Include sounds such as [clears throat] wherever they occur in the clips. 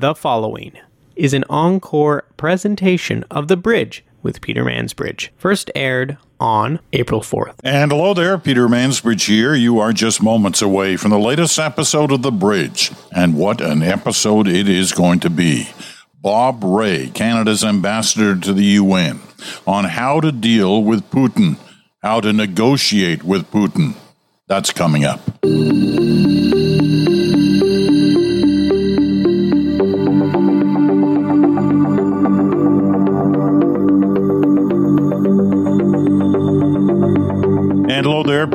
The following is an encore presentation of The Bridge with Peter Mansbridge, first aired on April 4th. And hello there, Peter Mansbridge here. You are just moments away from the latest episode of The Bridge. And what an episode it is going to be. Bob Rae, Canada's ambassador to the UN, on how to deal with Putin, how to negotiate with Putin. That's coming up.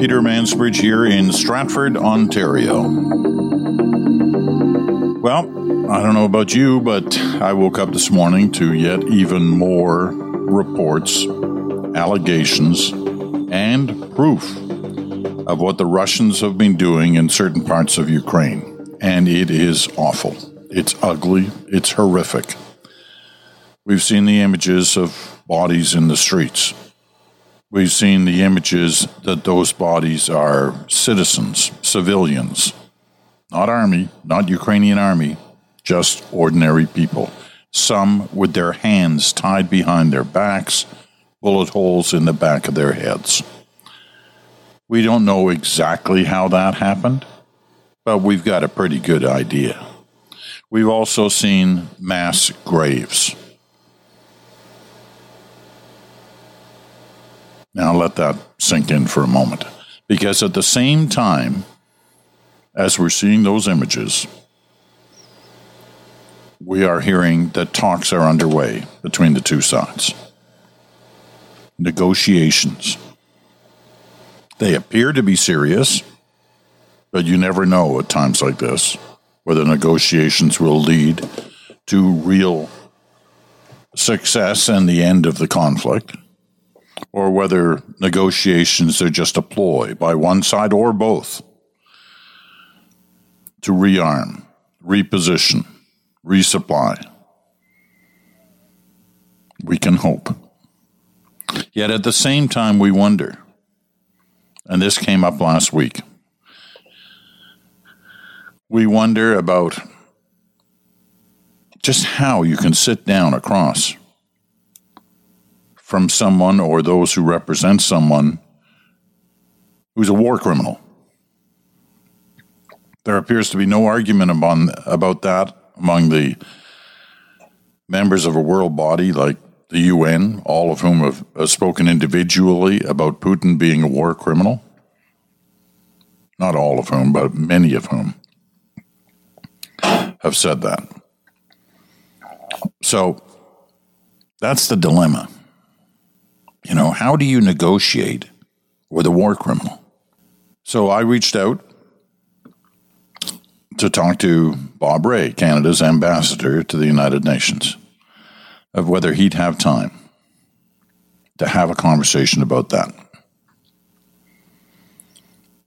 Peter Mansbridge here in Stratford, Ontario. Well, I don't know about you, but I woke up this morning to yet even more reports, allegations, and proof of what the Russians have been doing in certain parts of Ukraine. And it is awful. It's ugly. It's horrific. We've seen the images of bodies in the streets. We've seen the images that those bodies are citizens, civilians, not army, not Ukrainian army, just ordinary people. Some with their hands tied behind their backs, bullet holes in the back of their heads. We don't know exactly how that happened, but we've got a pretty good idea. We've also seen mass graves. Now let that sink in for a moment. Because at the same time as we're seeing those images, we are hearing that talks are underway between the two sides. Negotiations. They appear to be serious, but you never know at times like this whether negotiations will lead to real success and the end of the conflict or whether negotiations are just a ploy by one side or both to rearm, reposition, resupply. We can hope. Yet at the same time, we wonder, and this came up last week, we wonder about just how you can sit down across from someone or those who represent someone who's a war criminal. There appears to be no argument about that among the members of a world body like the UN, all of whom have, have spoken individually about Putin being a war criminal. Not all of whom, but many of whom have said that. So that's the dilemma. You know, how do you negotiate with a war criminal? So I reached out to talk to Bob Rae, Canada's ambassador to the United Nations, of whether he'd have time to have a conversation about that.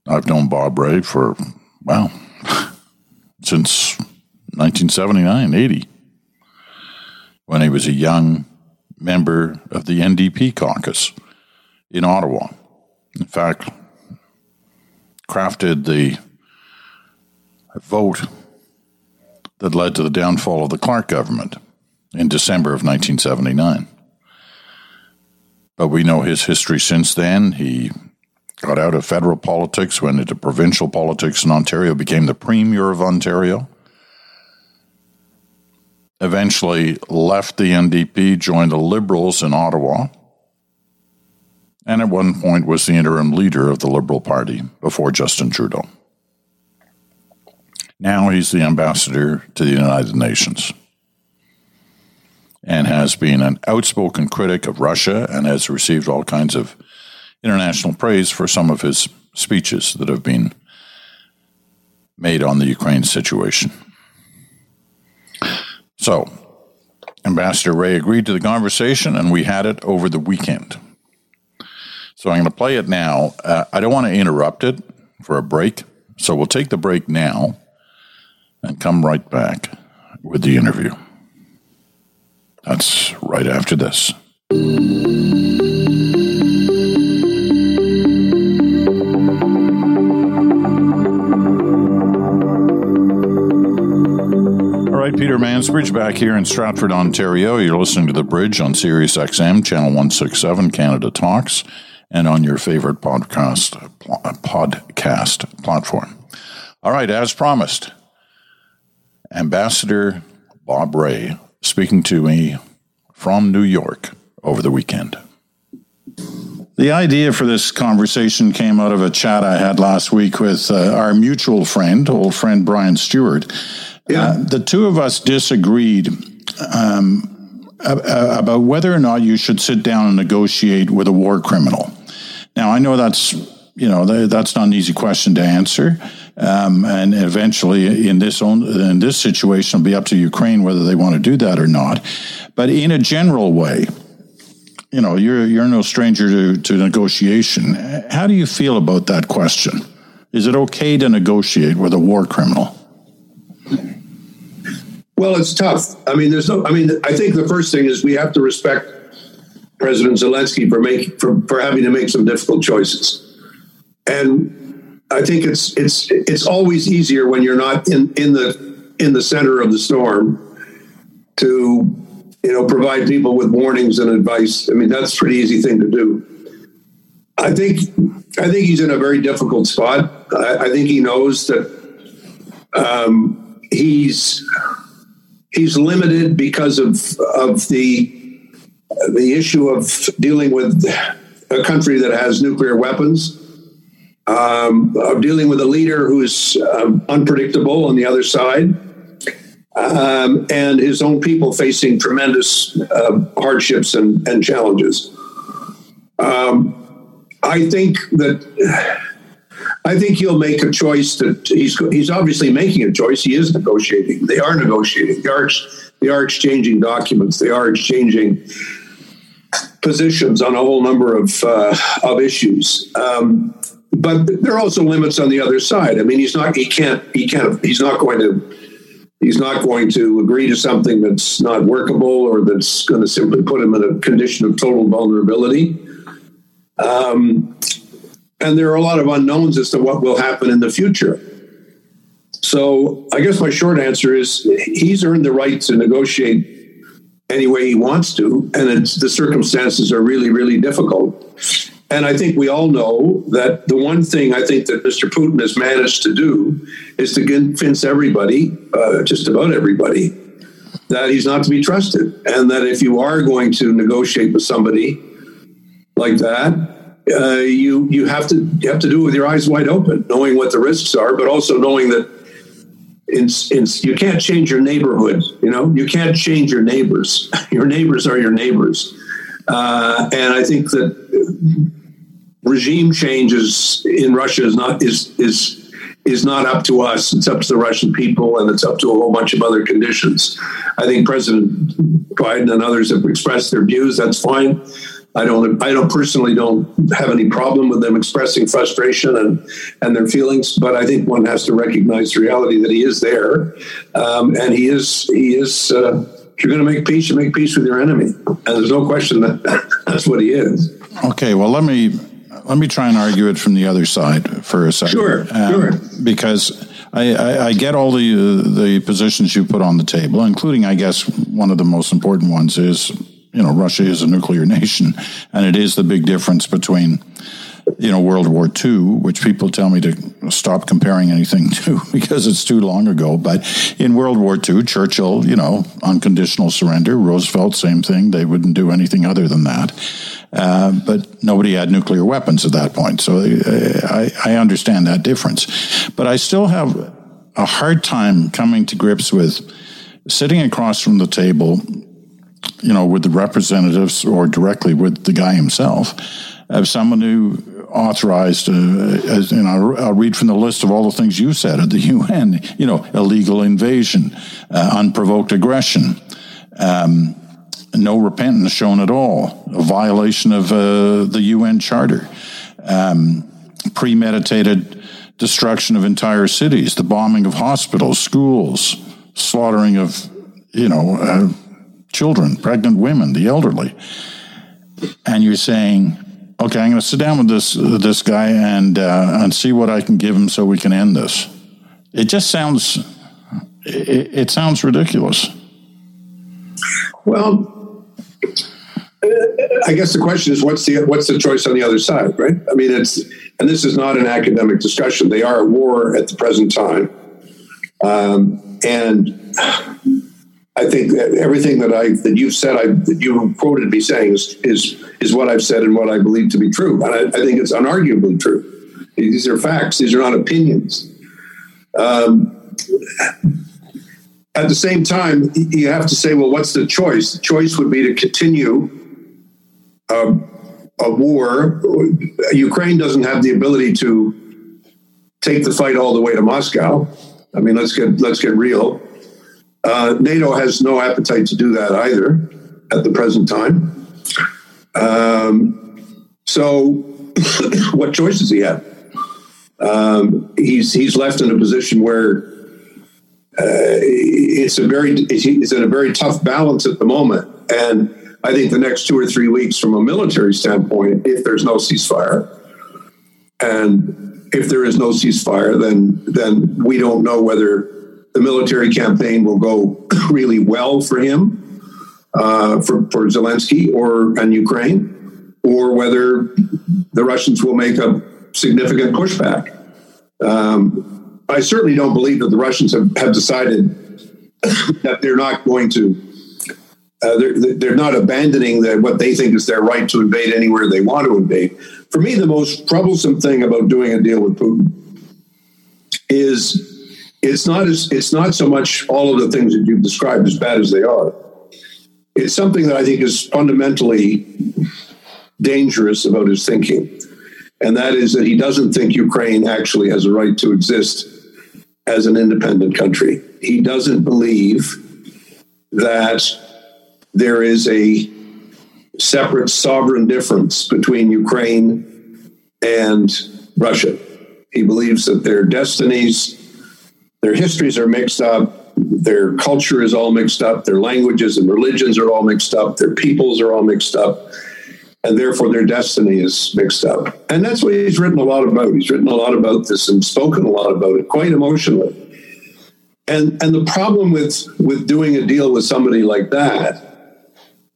I've known Bob Rae for, well, [laughs] since 1979, 80, when he was a young member of the NDP caucus in Ottawa. In fact, crafted the vote that led to the downfall of the Clark government in December of 1979. But we know his history since then. He got out of federal politics, went into provincial politics in Ontario, became the Premier of Ontario eventually left the NDP, joined the Liberals in Ottawa, and at one point was the interim leader of the Liberal Party before Justin Trudeau. Now he's the ambassador to the United Nations and has been an outspoken critic of Russia and has received all kinds of international praise for some of his speeches that have been made on the Ukraine situation. So, Ambassador Rae agreed to the conversation, and we had it over the weekend. So I'm going to play it now. Uh, I don't want to interrupt it for a break, so we'll take the break now and come right back with the interview. That's right after this. Peter Mansbridge back here in Stratford, Ontario. You're listening to The Bridge on Sirius XM, Channel 167, Canada Talks, and on your favorite podcast, podcast platform. All right, as promised, Ambassador Bob Rae speaking to me from New York over the weekend. The idea for this conversation came out of a chat I had last week with uh, our mutual friend, old friend Brian Stewart. Yeah. Uh, the two of us disagreed um, about whether or not you should sit down and negotiate with a war criminal. Now, I know that's you know that's not an easy question to answer, um, and eventually in this own, in this situation, it'll be up to Ukraine whether they want to do that or not. But in a general way, you know, you're you're no stranger to, to negotiation. How do you feel about that question? Is it okay to negotiate with a war criminal? Well, it's tough. I mean, there's no. I mean, I think the first thing is we have to respect President Zelensky for making for, for having to make some difficult choices, and I think it's it's it's always easier when you're not in in the in the center of the storm to you know provide people with warnings and advice. I mean, that's a pretty easy thing to do. I think I think he's in a very difficult spot. I, I think he knows that um, he's he's limited because of of the the issue of dealing with a country that has nuclear weapons, um, of dealing with a leader who is um, unpredictable on the other side, um, and his own people facing tremendous uh, hardships and, and challenges. Um, I think that I think he'll make a choice that he's he's obviously making a choice. He is negotiating. They are negotiating. They are they are exchanging documents. They are exchanging positions on a whole number of uh, of issues. Um, but there are also limits on the other side. I mean, he's not he can't he can't he's not going to he's not going to agree to something that's not workable or that's going to simply put him in a condition of total vulnerability. Um, and there are a lot of unknowns as to what will happen in the future. So I guess my short answer is he's earned the right to negotiate any way he wants to, and the circumstances are really, really difficult. And I think we all know that the one thing I think that Mr. Putin has managed to do is to convince everybody, uh, just about everybody, that he's not to be trusted, and that if you are going to negotiate with somebody like that, uh, you you have to you have to do it with your eyes wide open, knowing what the risks are, but also knowing that in, in, you can't change your neighborhood. You know, you can't change your neighbors. [laughs] Your neighbors are your neighbors, uh, and I think that regime changes in Russia is not is is is not up to us. It's up to the Russian people, and it's up to a whole bunch of other conditions. I think President Biden and others have expressed their views. That's fine. I don't I don't personally don't have any problem with them expressing frustration and and their feelings, but I think one has to recognize the reality that he is there, um, and he is he is. Uh, if you're going to make peace, you make peace with your enemy, and there's no question that [laughs] that's what he is. Okay, well let me let me try and argue it from the other side for a second. Sure, um, sure. Because I, I, I, get all the the positions you put on the table, including, I guess, one of the most important ones is you know, Russia is a nuclear [laughs] nation, and it is the big difference between, you know, World War II, which people tell me to stop comparing anything [laughs] to because it's too long ago. But in World War II, Churchill, you know, unconditional surrender. Roosevelt, same thing. They wouldn't do anything other than that. Uh, but nobody had nuclear weapons at that point. So uh, I, I understand that difference. But I still have a hard time coming to grips with sitting across from the table you know, with the representatives or directly with the guy himself, of someone who authorized, uh, as, and I'll, I'll, read from the list of all the things you said at the [laughs] UN, you know, illegal invasion, uh, unprovoked aggression, um, no repentance shown at all, a violation of uh, the UN Charter, um, premeditated destruction of entire cities, the bombing of hospitals, schools, slaughtering of, you know, uh, children, pregnant women, the elderly, and you're saying, "Okay, I'm going to sit down with this this guy and uh, and see what I can give him so we can end this." It just sounds it, it sounds ridiculous. Well, I guess the question is, what's the what's the choice on the other side, right? I mean, it's and this is not an academic discussion. They are at war at the present time, um, and I think that everything that I that you've said, I that you quoted me saying is is is what I've said and what I believe to be true. And I, I think it's unarguably true. These are facts. These are not opinions. Um, at the same time, you have to say, well, what's the choice? The choice would be to continue um, a war. Ukraine doesn't have the ability to take the fight all the way to Moscow. I mean, let's get let's get real. Uh, NATO has no appetite to do that either at the present time. Um, so, [coughs] what choice does he have? Um, he's he's left in a position where uh, it's a very it's in a very tough balance at the moment, and I think the next two or three weeks, from a military standpoint, if there's no ceasefire, and if there is no ceasefire, then then we don't know whether the military campaign will go [coughs] really well for him, uh, for for Zelensky or and Ukraine, or whether the Russians will make a significant pushback. Um, I certainly don't believe that the Russians have, have decided [coughs] that they're not going to. Uh, they're, they're not abandoning the, what they think is their right to invade anywhere they want to invade. For me, the most troublesome thing about doing a deal with Putin is it's not as it's not so much all of the things that you've described as bad as they are. It's something that I think is fundamentally dangerous about his thinking, and that is that he doesn't think Ukraine actually has a right to exist as an independent country. He doesn't believe that there is a separate sovereign difference between Ukraine and Russia. He believes that their destinies, their histories are mixed up, their culture is all mixed up, their languages and religions are all mixed up, their peoples are all mixed up, and therefore their destiny is mixed up. And that's what he's written a lot about. He's written a lot about this and spoken a lot about it, quite emotionally. And and the problem with with doing a deal with somebody like that,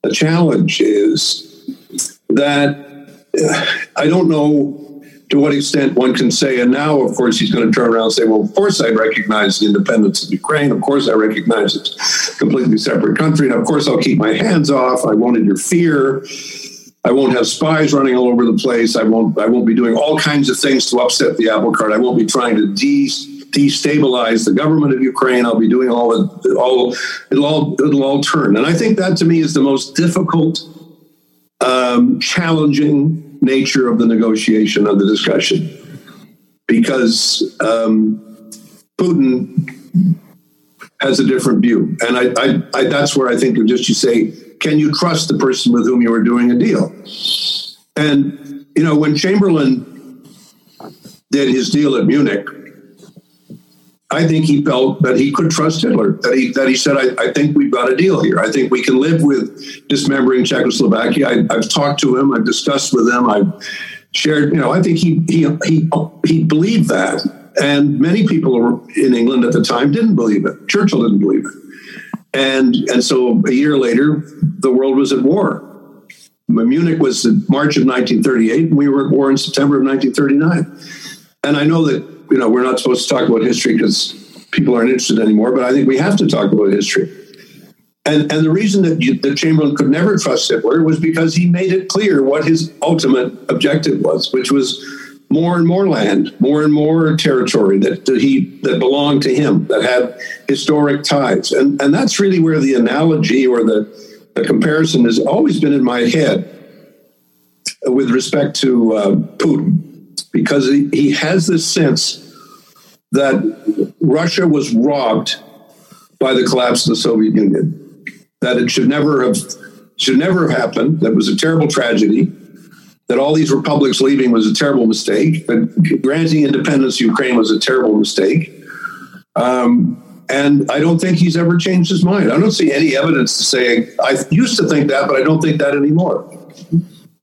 the challenge is that uh, I don't know to what extent one can say, and now, of course, he's going to turn around and say, well, of course, I recognize the independence of Ukraine. Of course, I recognize it's a completely separate country. And of course, I'll keep my hands off. I won't interfere. I won't have spies running all over the place. I won't. I won't be doing all kinds of things to upset the apple cart. I won't be trying to de- destabilize the government of Ukraine. I'll be doing all of all. It'll all. It'll all turn. And I think that to me is the most difficult, um, challenging nature of the negotiation of the discussion, because um, Putin has a different view, and I, I, I that's where I think of just you say can you trust the person with whom you are doing a deal? And, you know, when Chamberlain did his deal at Munich, I think he felt that he could trust Hitler. That he that he said, I, I, think we've got a deal here. I think we can live with dismembering Czechoslovakia. I, have talked to him. I've discussed with him. I've shared. You know, I think he he he he believed that, and many people in England at the time didn't believe it. Churchill didn't believe it. And, and so a year later, the world was at war. Munich was in March of 1938, and we were at war in September of 1939. And I know that, you know, we're not supposed to talk about history because people aren't interested anymore, but I think we have to talk about history. And, and the reason that, you, that Chamberlain could never trust Hitler was because he made it clear what his ultimate objective was, which was more and more land, more and more territory that, that he that belonged to him, that had historic ties, and and that's really where the analogy or the the comparison has always been in my head with respect to uh, Putin, because he, has this sense that Russia was robbed by the collapse of the Soviet Union, that it should never have should never have happened. That was a terrible tragedy that all these republics leaving was a terrible mistake, that granting independence to Ukraine was a terrible mistake. Um, and I don't think he's ever changed his mind. I don't see any evidence to say I used to think that, but I don't think that anymore.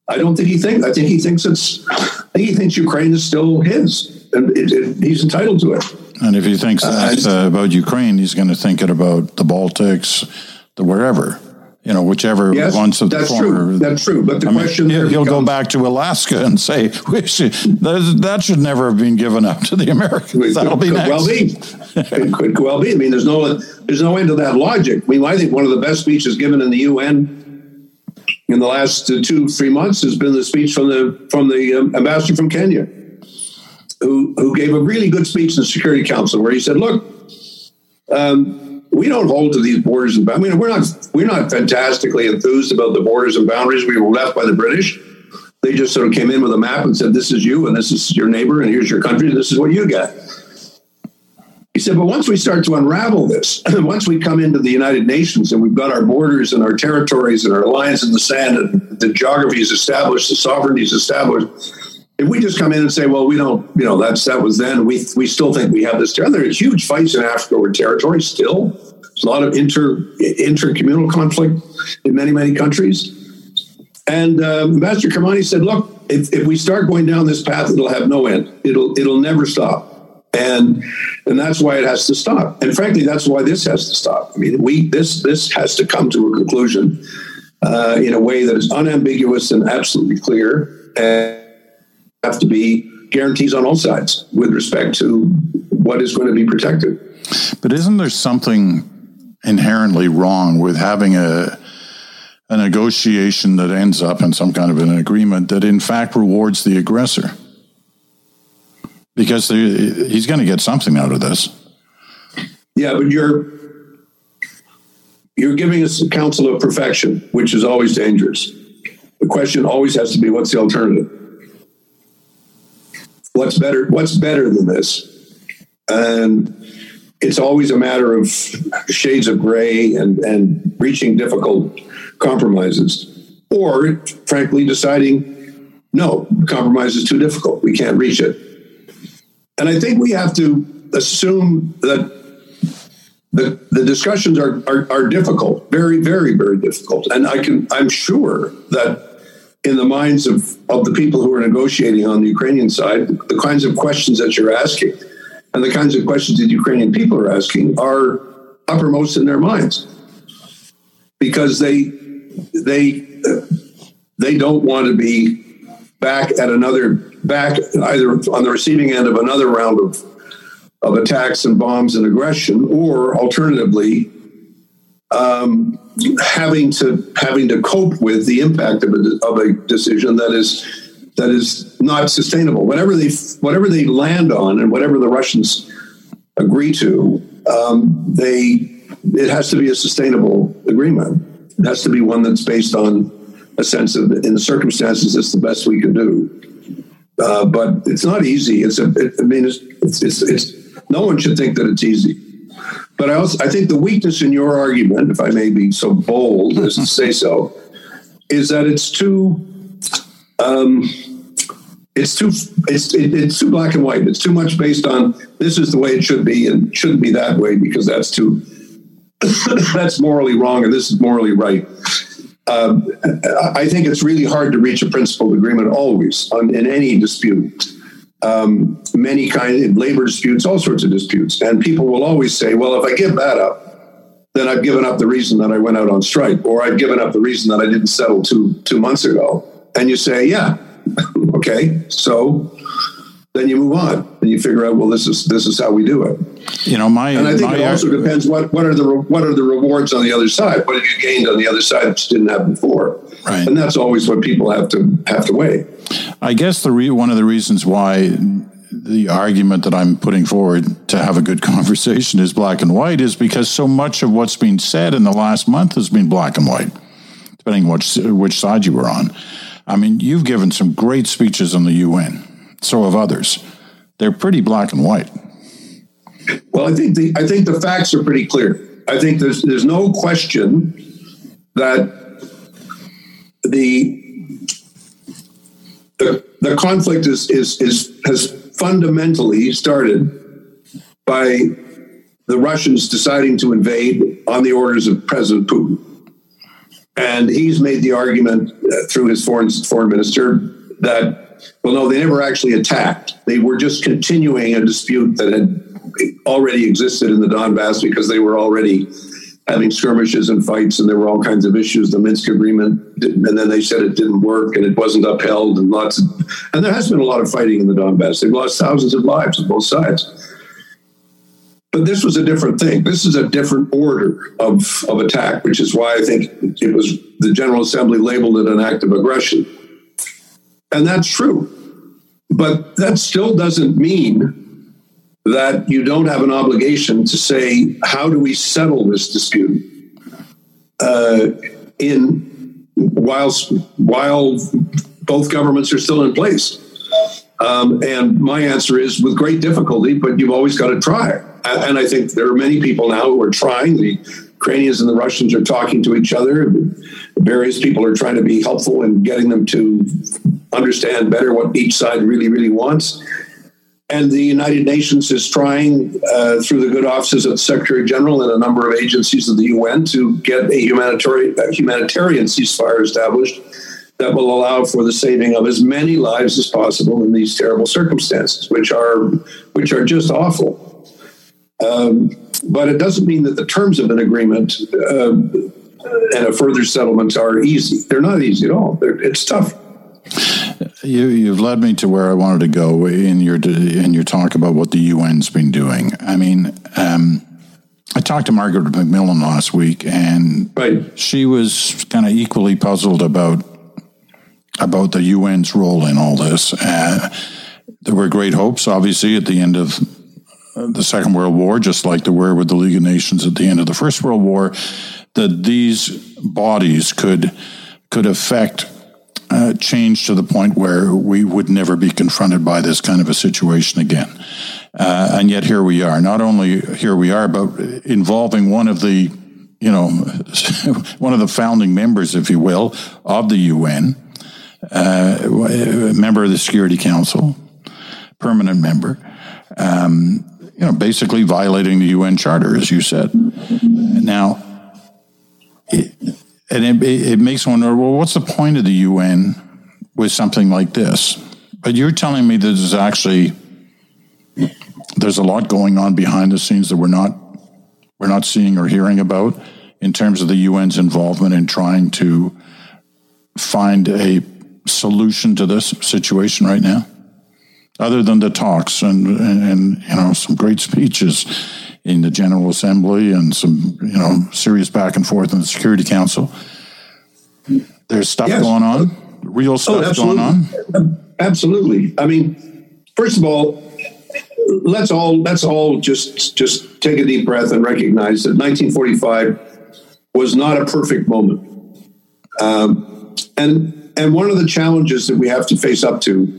I don't think he thinks. I think he thinks it's. I think he thinks Ukraine is still his, and it, it, he's entitled to it. And if he thinks that, uh, about Ukraine, he's going to think it about the Baltics, the wherever you know, whichever yes, ones of the that's former. True. That's true. But the I question mean, he'll, go back to Alaska and say [laughs] should, that should never have been given up to the Americans. That'll could, be next. Well be. it could well be. I mean, there's no there's no end to that logic. I mean, I think one of the best speeches given in the UN in the last two three months has been the speech from the from the um, ambassador from Kenya, who who gave a really good speech in the Security Council where he said, "Look." Um, we don't hold to these borders and I mean we're not we're not fantastically enthused about the borders and boundaries we were left by the British. They just sort of came in with a map and said, "This is you, and this is your neighbor, and here's your country, and this is what you got." He said, "But once we start to unravel this, [clears throat] once we come into the United Nations and we've got our borders and our territories and our lines in the sand, and the geography is established, the sovereignty is established." if we just come in and say, well, we don't, you know, that's that was then, we we still think we have this. There are huge fights in Africa over territory still. There's a lot of inter intercommunal conflict in many many countries. And uh, Ambassador Kimani said, look, if, if we start going down this path, it'll have no end. It'll it'll never stop. And and that's why it has to stop. And frankly, that's why this has to stop. I mean, we this this has to come to a conclusion uh, in a way that is unambiguous and absolutely clear. And have to be guarantees on all sides with respect to what is going to be protected. But isn't there something inherently wrong with having a a negotiation that ends up in some kind of an agreement that in fact rewards the aggressor? Because he's going to get something out of this. Yeah, but you're you're giving us the counsel of perfection, which is always dangerous. The question always has to be what's the alternative? what's better what's better than this and it's always a matter of shades of gray and and reaching difficult compromises or frankly deciding no compromise is too difficult we can't reach it and i think we have to assume that the, the discussions are, are, are difficult very very very difficult. And i can i'm sure that in the minds of, of the people who are negotiating on the Ukrainian side, the kinds of questions that you're asking and the kinds of questions that Ukrainian people are asking are uppermost in their minds because they they they don't want to be back at another back either on the receiving end of another round of of attacks and bombs and aggression or alternatively um, having to having to cope with the impact of a, of a decision that is that is not sustainable. Whatever they whatever they land on and whatever the Russians agree to, um, they it has to be a sustainable agreement. It has to be one that's based on a sense of in the circumstances it's the best we can do. Uh, but it's not easy. It's a. It, I mean, it's, it's, it's, it's no one should think that it's easy. But I also I think the weakness in your argument, if I may be so bold as to say so, [laughs] is that it's too um, it's too it's it, it's too black and white. It's too much based on this is the way it should be and shouldn't be that way because that's too [coughs] that's morally wrong and this is morally right. Um, I think it's really hard to reach a principled agreement always on, in any dispute um, many kinds of labor disputes, all sorts of disputes. And people will always say, well, if I give that up, then I've given up the reason that I went out on strike, or I've given up the reason that I didn't settle two two months ago. And you say, yeah, [laughs] okay, so then you move on and you figure out, well, this is this is how we do it. You know, my and I think my it also depends what what are the what are the rewards on the other side? What have you gained on the other side that you didn't have before? Right. And that's always what people have to have to weigh. I guess the re- one of the reasons why the argument that I'm putting forward to have a good [laughs] conversation is black and white is because so much of what's been said in the last month has been black and white, depending which which side you were on. I mean, you've given some great speeches on the UN. So have others. They're pretty black and white. Well, I think the I think the facts are pretty clear. I think there's there's no question that the the, the conflict is, is, is, has fundamentally started by the Russians deciding to invade on the orders of President Putin. And he's made the argument uh, through his foreign, foreign minister that well, no, they never actually attacked. They were just continuing a dispute that had already existed in the Donbass because they were already having skirmishes and fights, and there were all kinds of issues. The Minsk agreement, and then they said it didn't work and it wasn't upheld, and lots of, and there has been a lot of fighting in the Donbass. They've lost thousands of lives on both sides. But this was a different thing. This is a different order of, of attack, which is why I think it was the General Assembly labeled it an act of aggression. And that's true. But that still doesn't mean that you don't have an obligation to say, how do we settle this dispute? Uh, in whilst while both governments are still in place. Um, and my answer is with great difficulty, but you've always got to try. And I think there are many people now who are trying. The Ukrainians and the Russians are talking to each other. Various people are trying to be helpful in getting them to understand better what each side really, really wants. And the United Nations is trying, uh, through the good offices of the Secretary General and a number of agencies of the UN, to get a humanitarian, a humanitarian ceasefire established that will allow for the saving of as many lives as possible in these terrible circumstances, which are which are just awful. Um, but it doesn't mean that the terms of an agreement uh, and a further settlement are easy. They're not easy at all. They're, it's tough. You, have led me to where I wanted to go in your in your talk about what the UN's been doing. I mean, um, I talked to Margaret MacMillan last week, and right. she was kind of equally puzzled about about the UN's role in all this. Uh, there were great hopes, obviously, at the end of the Second World War, just like there were with the League of Nations at the end of the First World War, that these bodies could could affect uh, change to the point where we would never be confronted by this kind of a situation again. Uh, and yet here we are. Not only here we are, but involving one of the, you know, [laughs] one of the founding members, if you will, of the UN, uh, member of the Security Council, permanent member. Um, you know, basically violating the UN Charter, as you said. Now, and it, it makes one wonder, well, what's the point of the UN with something like this? But you're telling me that there's actually there's a lot going on behind the scenes that we're not we're not seeing or hearing about in terms of the UN's involvement in trying to find a solution to this situation right now other than the talks and, and, and, you know some great speeches in the General Assembly and some you know serious back and forth in the Security Council. There's stuff yes. going on, real oh, stuff oh, going on. Absolutely. I mean, first of all, let's all let's all just just take a deep breath and recognize that 1945 was not a perfect moment, um, and and one of the challenges that we have to face up to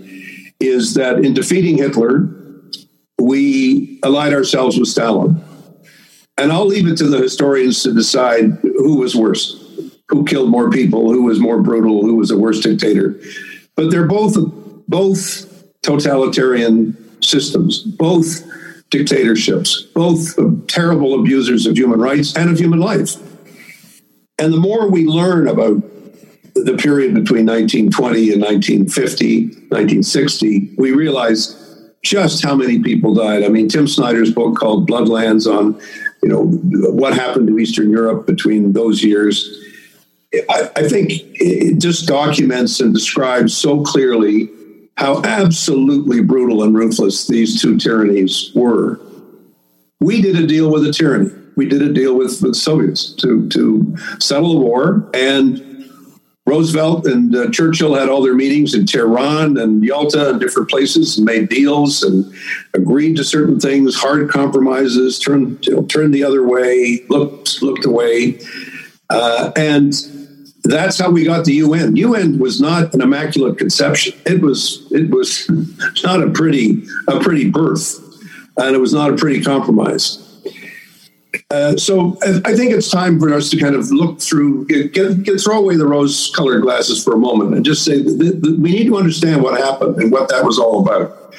is that in defeating Hitler, we allied ourselves with Stalin. And I'll leave it to the historians to decide who was worse, who killed more people, who was more brutal, who was a worse dictator. But they're both both totalitarian systems, both dictatorships, both terrible abusers of human rights and of human life. And the more we learn about the period between 1920 and 1950, 1960, we realized just how many people died. I mean, Tim Snyder's book called Bloodlands on, you know, what happened to Eastern Europe between those years. I, I think it just documents and describes so clearly how absolutely brutal and ruthless these two tyrannies were. We did a deal with a tyranny. We did a deal with, the Soviets to, to settle the war and Roosevelt and uh, Churchill had all their meetings in Tehran and Yalta and different places and made deals and agreed to certain things, hard compromises, turned turned the other way, looked looked away, uh, and that's how we got the UN. UN was not an immaculate conception. It was it was [laughs] not a pretty a pretty birth, and it was not a pretty compromise. Uh, so I think it's time for us to kind of look through, get, get throw away the rose-colored glasses for a moment, and just say we need to understand what happened and what that was all about.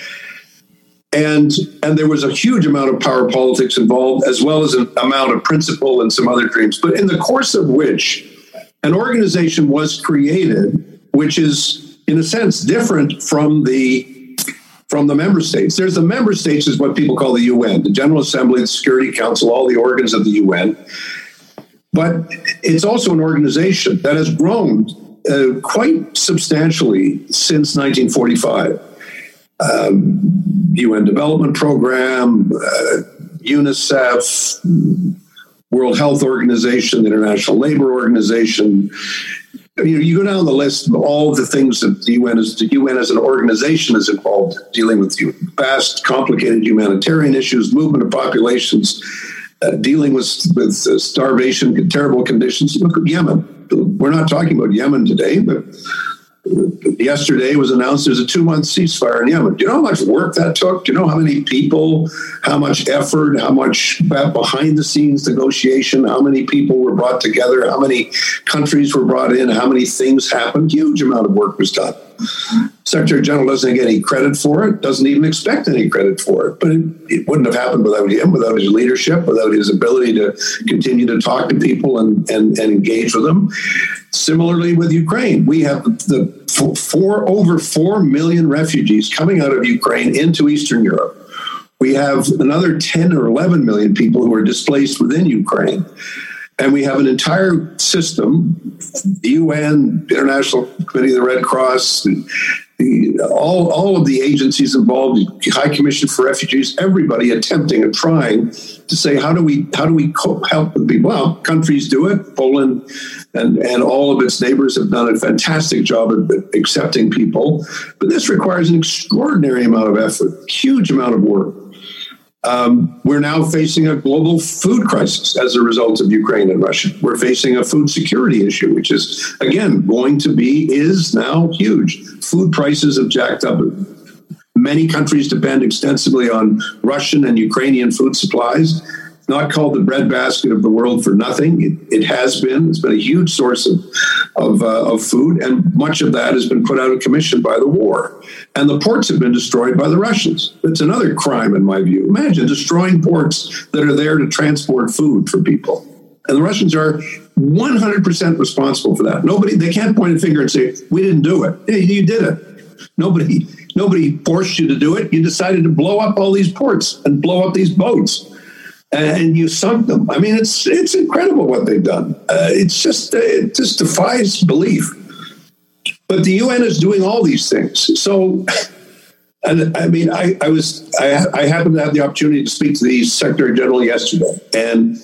And and there was a huge amount of power politics involved, as well as an amount of principle and some other dreams. But in the course of which an organization was created, which is in a sense, different from the from the member states. There's the member states is what people call the UN, the General Assembly, the Security Council, all the organs of the UN. But it's also an organization that has grown uh, quite substantially since 1945. Um, UN Development Program, uh, UNICEF, World Health Organization, International Labor Organization. You, know, you go down the list of all the things that the UN is the UN as an organization is involved in dealing with vast, complicated humanitarian issues, movement of populations, uh, dealing with with uh, starvation, terrible conditions. Look at Yemen. We're not talking about Yemen today, but yesterday was announced there's a two month ceasefire in Yemen. Do you know how much work that took? Do you know how many people, how much effort, how much behind the scenes negotiation, how many people were brought together, how many countries were brought in, how many things happened? Huge amount of work was done. Secretary General doesn't get any credit for it, doesn't even expect any credit for it. But it, it, wouldn't have happened without him, without his leadership, without his ability to continue to talk to people and, and, and engage with them. Similarly, with Ukraine, we have the four, over 4 million refugees coming out of Ukraine into Eastern Europe. We have another 10 or 11 million people who are displaced within Ukraine. And we have an entire system, the UN, International Committee of the Red Cross, the, all, all of the agencies involved, the High Commission for Refugees, everybody attempting and trying to say, how do we how do we help the people? Well, countries do it. Poland and, and all of its neighbors have done a fantastic job of accepting people. But this requires an extraordinary amount of effort, huge amount of work. Um, we're now facing a global food crisis as a result of Ukraine and Russia. We're facing a food security issue, which is, again, going to be, is now huge. Food prices have jacked up. Many countries depend extensively on Russian and Ukrainian food supplies It's not called the breadbasket of the world for nothing. It, it, has been. It's been a huge source of of, uh, of food, and much of that has been put out of commission by the war. And the ports have been destroyed by the Russians. It's another crime, in my view. Imagine destroying ports that are there to transport food for people. And the Russians are 100% responsible for that. Nobody, they can't point a finger and say, we didn't do it. You did it. Nobody, nobody forced you to do it. You decided to blow up all these ports and blow up these boats and you sunk them. I mean, it's it's incredible what they've done. Uh, it's just it just defies belief. But the UN is doing all these things. So, and I mean, I, I was I, I happened to have the opportunity to speak to the Secretary General yesterday, and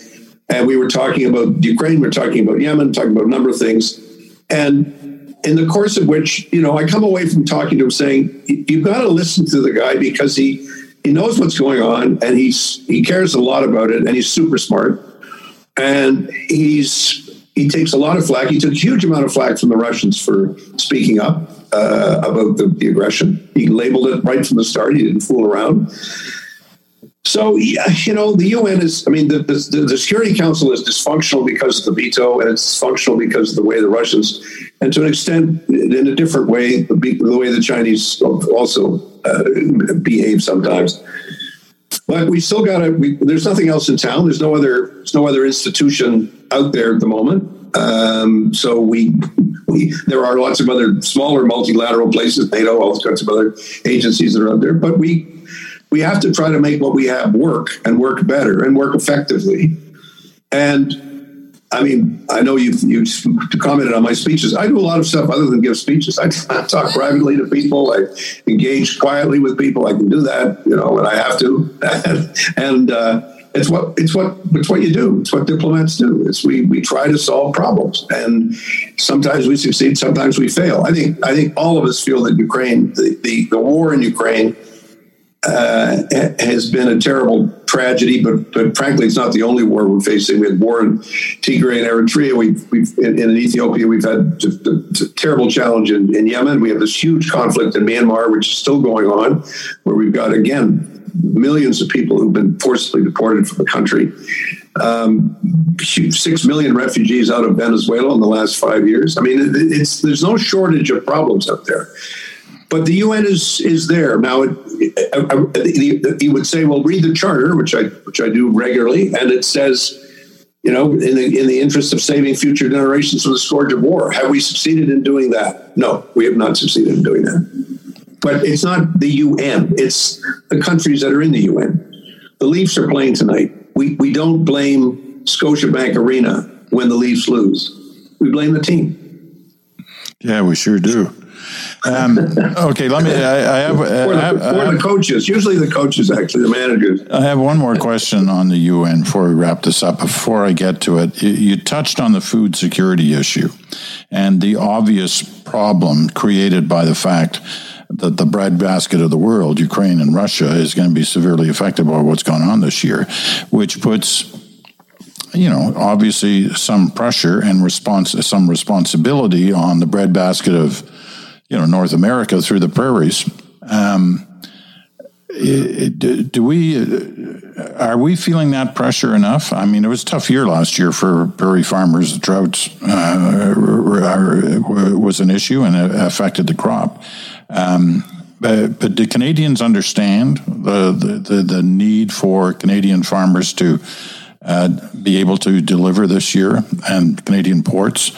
and we were talking about Ukraine, we are talking about Yemen, talking about a number of things, and in the course of which, you know, I come away from talking to him saying, you've got to listen to the guy because he he knows what's going on and he's he cares a lot about it and he's super smart. And he's he takes a lot of flack. He took a huge amount of flack from the Russians for speaking up uh, about the, the, aggression. He labeled it right from the start. He didn't fool around. So you know, the UN is. I mean, the, the, the Security Council is dysfunctional because of the veto, and it's dysfunctional because of the way the Russians, and to an extent, in a different way, the, the way the Chinese also uh, behave sometimes. But we still got to. There's nothing else in town. There's no other. There's no other institution out there at the moment. Um, so we, we there are lots of other smaller multilateral places, NATO, all sorts of other agencies that are out there. But we we have to try to make what we have work and work better and work effectively. And I mean, I know you've, you've commented on my speeches. I do a lot of stuff other than give speeches. I [laughs] talk privately to people. I engage quietly with people. I can do that, you know, when I have to. [laughs] and uh, it's what it's what it's what you do. It's what diplomats do. It's we we try to solve problems, and sometimes we succeed, sometimes we fail. I think I think all of us feel that Ukraine, the, the, the war in Ukraine uh, has been a terrible tragedy, but, but frankly, it's not the only war we're facing. We had war in Tigray and Eritrea. We've, we've in, in, Ethiopia, we've had a, a terrible challenge in, in, Yemen. We have this huge conflict in Myanmar, which is still going on, where we've got, again, millions of people who've been forcibly deported from the country. Um, six million refugees out of Venezuela in the last five years. I mean, it's there's no shortage of problems out there. But the UN is is there now. You would say, well, read the charter, which I which I do regularly, and it says you know, in the in the interest of saving future generations from the scourge of war. Have we succeeded in doing that? No, we have not succeeded in doing that. But it's not the UN; it's the countries that are in the UN. The Leafs are playing tonight. We we don't blame Scotiabank Arena when the Leafs lose. We blame the team. Yeah, we sure do. Um, okay, let me. I, I have, or the, I have, the coaches. Usually, the coaches, actually, the managers. I have one more question on the UN before we wrap this up. Before I get to it, you touched on the food security issue and the obvious problem created by the fact that the breadbasket of the world, Ukraine and Russia, is going to be severely affected by what's going on this year, which puts you know, obviously some pressure and response, some responsibility on the breadbasket of you know North America through the prairies. Um, do we are we feeling that pressure enough? I mean, it was a tough year last year for prairie farmers. The drought uh, was an issue and affected the crop. Um, but, but, do Canadians understand the, the, the, need for Canadian farmers to uh, be able to deliver this year and Canadian ports?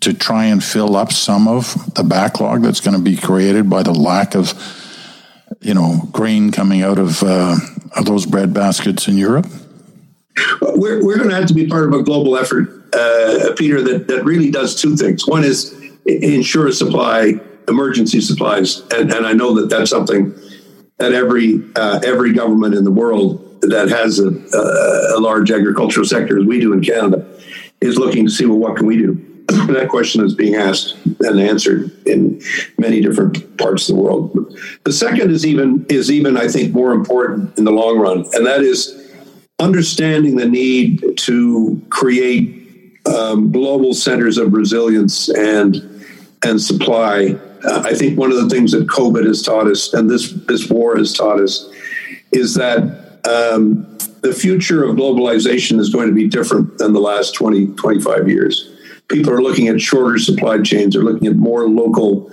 to try and fill up some of the backlog that's going to be created by the lack of, you know, grain coming out of, uh, of those bread baskets in Europe? We're, we're going to have to be part of a global effort, uh, Peter, that, that really does two things. One is ensure supply, emergency supplies, and, and I know that that's something that every uh, every government in the world that has a, a, large agricultural sector, as we do in Canada, is looking to see well, what can we do? [clears throat] that question is being asked and answered in many different parts of the world. The second is even is even I think more important in the long run, and that is understanding the need to create um, global centers of resilience and and supply. I think one of the things that COVID has taught us, and this this war has taught us, is that um, the future of globalization is going to be different than the last 20, 25 years people are looking at shorter supply chains. They're looking at more local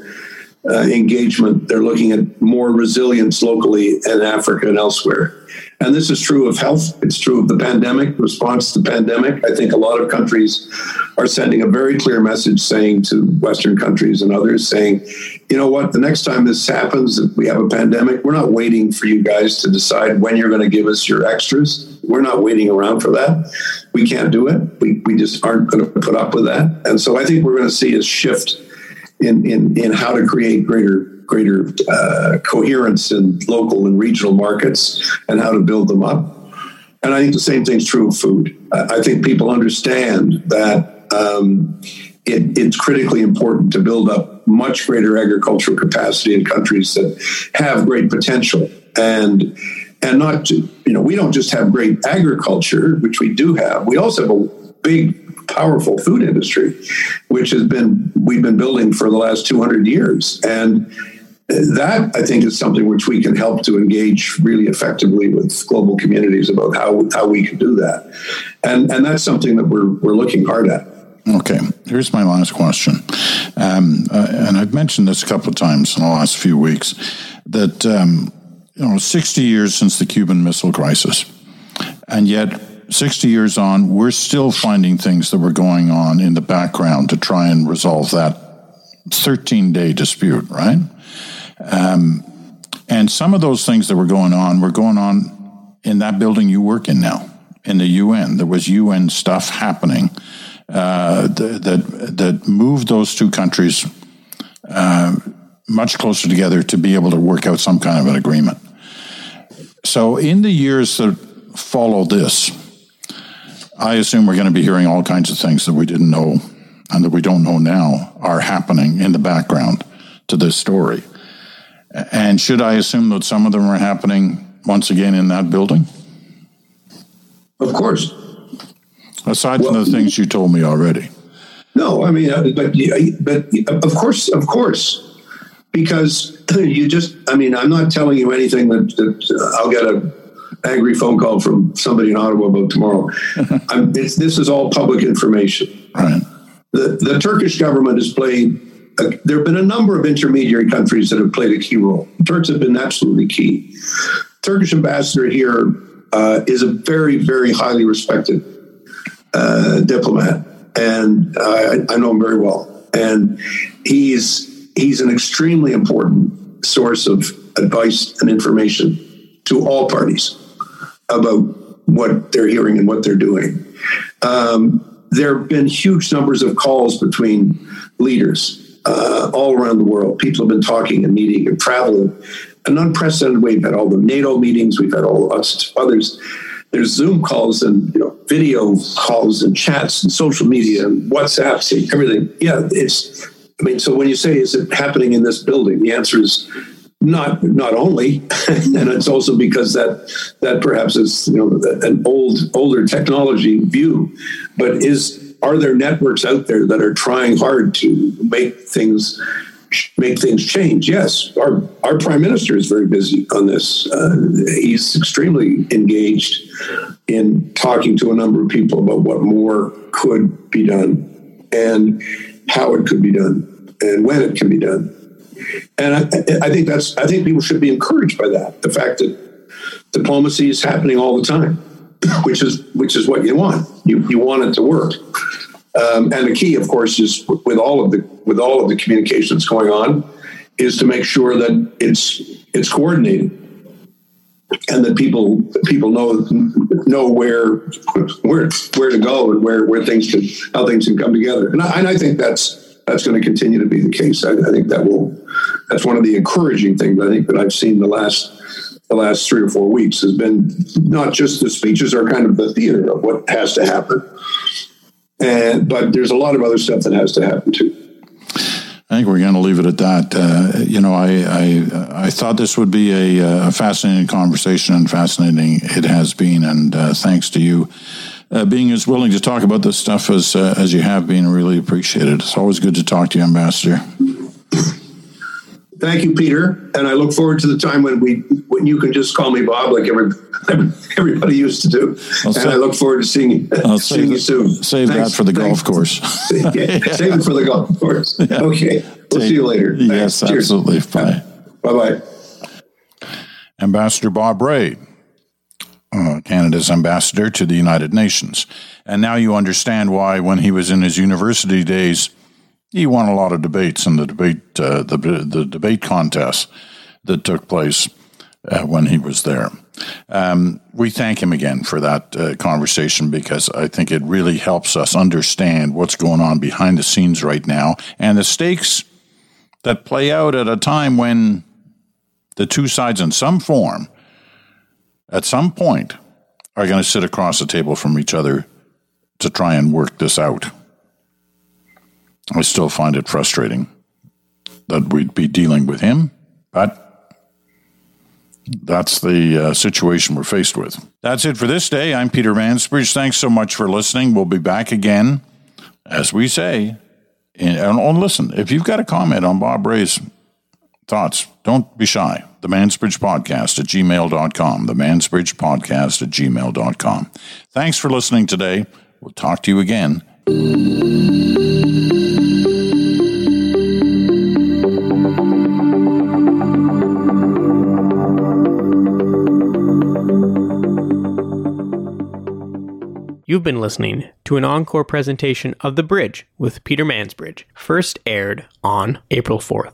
uh, engagement. They're looking at more resilience locally in Africa and elsewhere. And this is true of health. It's true of the pandemic, response to the pandemic. I think a lot of countries are sending a very clear message saying to Western countries and others, saying, you know what, the next time this happens, if we have a pandemic, we're not waiting for you guys to decide when you're going to give us your extras. We're not waiting around for that. We can't do it. We, we just aren't going to put up with that. And so I think we're going to see a shift in, in, in how to create greater greater uh, coherence in local and regional markets and how to build them up. And I think the same thing's true of food. I think people understand that um, it, it's critically important to build up much greater agricultural capacity in countries that have great potential and and not to, you know we don't just have great agriculture which we do have we also have a big powerful food industry which has been we've been building for the last 200 years and that I think is something which we can help to engage really effectively with global communities about how how we can do that, and and that's something that we're we're looking hard at. Okay, here's my last question, um, uh, and I've mentioned this a couple of times in the last few weeks that um, you know 60 years since the Cuban Missile Crisis, and yet 60 years on, we're still finding things that were going on in the background to try and resolve that 13 day dispute, right? Um, and some of those things that were going on were going on in that building you work in now, in the UN. There was UN stuff happening uh, that that moved those two countries uh, much closer together to be able to work out some kind of an agreement. So, in the years that follow this, I assume we're going to be hearing all kinds of things that we didn't know and that we don't know now are happening in the background to this story. And should I assume that some of them are happening once again in that building? Of course. Aside well, from the things you told me already. No, I mean, uh, but but of course, of course, because you just, I mean, I'm not telling you anything that, that I'll get a angry phone call from somebody in Ottawa about tomorrow. [laughs] this is all public information. Right. The, the Turkish government has played uh, there have been a number of intermediary countries that have played a key role. Turks have been absolutely key. Turkish ambassador here uh, is a very, very highly respected uh, diplomat, and I, I know him very well. And he's he's an extremely important source of advice and information to all parties about what they're hearing and what they're doing. Um, there have been huge numbers of calls between leaders uh, all around the world. People have been talking and meeting and traveling. An unprecedented way. We've had all the NATO meetings. We've had all us others. There's Zoom calls and you know video calls and chats and social media and WhatsApps and everything. Yeah, it's. I mean, so when you say is it happening in this building, the answer is not not only, [laughs] and it's also because that that perhaps is you know an old older technology view, but is are there networks out there that are trying hard to make things make things change? Yes, our our prime minister is very busy on this. Uh, he's extremely engaged in talking to a number of people about what more could be done and how it could be done and when it can be done. And I, I, think that's I think people should be encouraged by that. The fact that diplomacy is happening all the time, which is which is what you want. You you want it to work. Um, and the key, of course, is with all of the with all of the communications going on, is to make sure that it's it's coordinated and that people people know know where where where to go and where where things can how things can come together. And I, and I think that's that's going to continue to be the case. I, I, think that will that's one of the encouraging things I think that I've seen the last the last three or four weeks has been not just the speeches are kind of the theater of what has to happen, and but there's a lot of other stuff that has to happen too. I think we're going to leave it at that. Uh, you know, I, I I thought this would be a, a, fascinating conversation, and fascinating it has been. And uh, thanks to you uh, being as willing to talk about this stuff as uh, as you have been, really appreciated. It's always good to talk to you, Ambassador. Thank you, Peter, and I look forward to the time when we when you can just call me Bob, like every, [laughs] everybody used to do. I'll and say, I look forward to seeing, I'll seeing you soon. Save Thanks. that for the Thanks. golf course. [laughs] yeah, save it for the golf course. [laughs] Yeah. Okay, we'll Take, see you later. Yes, Thanks. absolutely. Bye. Bye bye. Ambassador Bob Rae uh, Canada's ambassador to the United Nations. And now you understand why, when he was in his university days, he won a lot of debates in the debate uh, the the debate contests that took place uh, when he was there. Um, we thank him again for that uh, conversation because I think it really helps us understand what's going on behind the scenes right now and the stakes that play out at a time when the two sides, in some form, at some point are going to sit across the table from each other to try and work this out. I still find it frustrating that we'd be dealing with him, but that's the uh, situation we're faced with. That's it for this day. I'm Peter Mansbridge. Thanks so much for listening. We'll be back again, as we say. And, and listen, if you've got a comment on Bob Rae's thoughts, don't be shy. The Mansbridge Podcast at gmail.com. The Mansbridge Podcast at gmail.com. Thanks for listening today. We'll talk to you again. You've been listening to an encore presentation of The Bridge with Peter Mansbridge, first aired on April 4th.